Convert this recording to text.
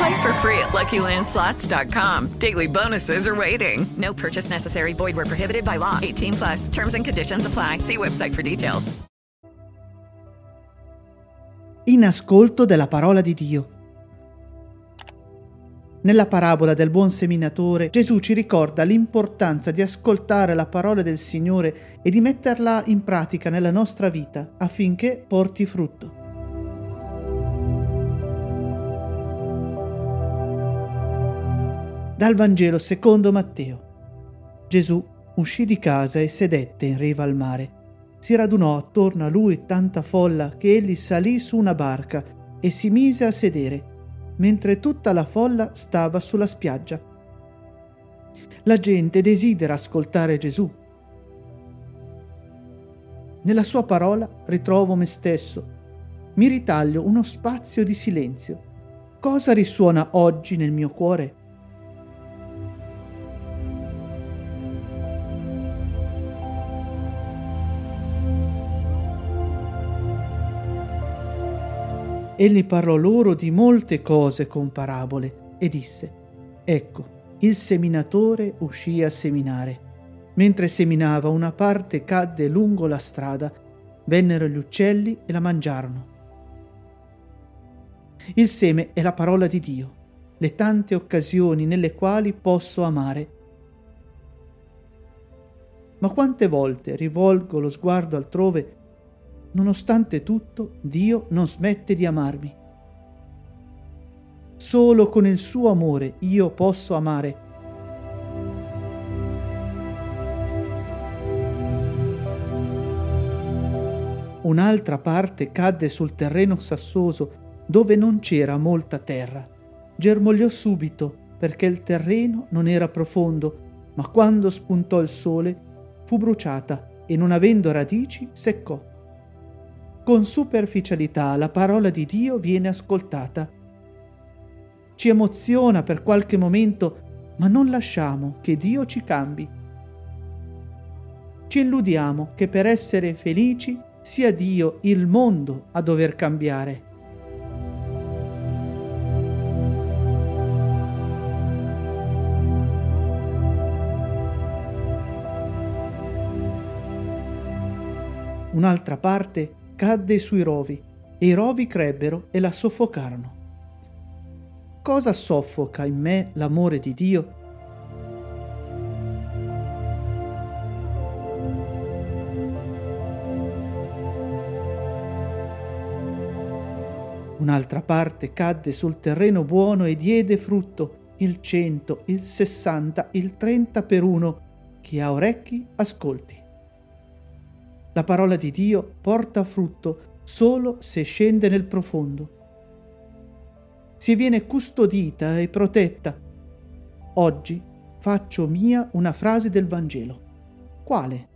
Play for free at LuckyLandSlots.com. Daily bonuses are waiting. No purchase necessary. Void where prohibited by law. 18 plus. Terms and conditions apply. See website for details. In ascolto della parola di Dio. Nella parabola del buon seminatore, Gesù ci ricorda l'importanza di ascoltare la parola del Signore e di metterla in pratica nella nostra vita affinché porti frutto. Dal Vangelo secondo Matteo. Gesù uscì di casa e sedette in riva al mare. Si radunò attorno a lui tanta folla che egli salì su una barca e si mise a sedere, mentre tutta la folla stava sulla spiaggia. La gente desidera ascoltare Gesù. Nella sua parola ritrovo me stesso. Mi ritaglio uno spazio di silenzio. Cosa risuona oggi nel mio cuore? Egli parlò loro di molte cose con parabole e disse, Ecco, il seminatore uscì a seminare. Mentre seminava una parte cadde lungo la strada, vennero gli uccelli e la mangiarono. Il seme è la parola di Dio, le tante occasioni nelle quali posso amare. Ma quante volte rivolgo lo sguardo altrove Nonostante tutto, Dio non smette di amarmi. Solo con il suo amore io posso amare. Un'altra parte cadde sul terreno sassoso dove non c'era molta terra. Germogliò subito perché il terreno non era profondo, ma quando spuntò il sole fu bruciata e non avendo radici seccò. Con superficialità la parola di Dio viene ascoltata. Ci emoziona per qualche momento, ma non lasciamo che Dio ci cambi. Ci illudiamo che per essere felici sia Dio il mondo a dover cambiare. Un'altra parte cadde sui rovi e i rovi crebbero e la soffocarono. Cosa soffoca in me l'amore di Dio? Un'altra parte cadde sul terreno buono e diede frutto, il cento, il sessanta, il trenta per uno. Chi ha orecchi ascolti. La parola di Dio porta frutto solo se scende nel profondo. Si viene custodita e protetta. Oggi faccio mia una frase del Vangelo. Quale?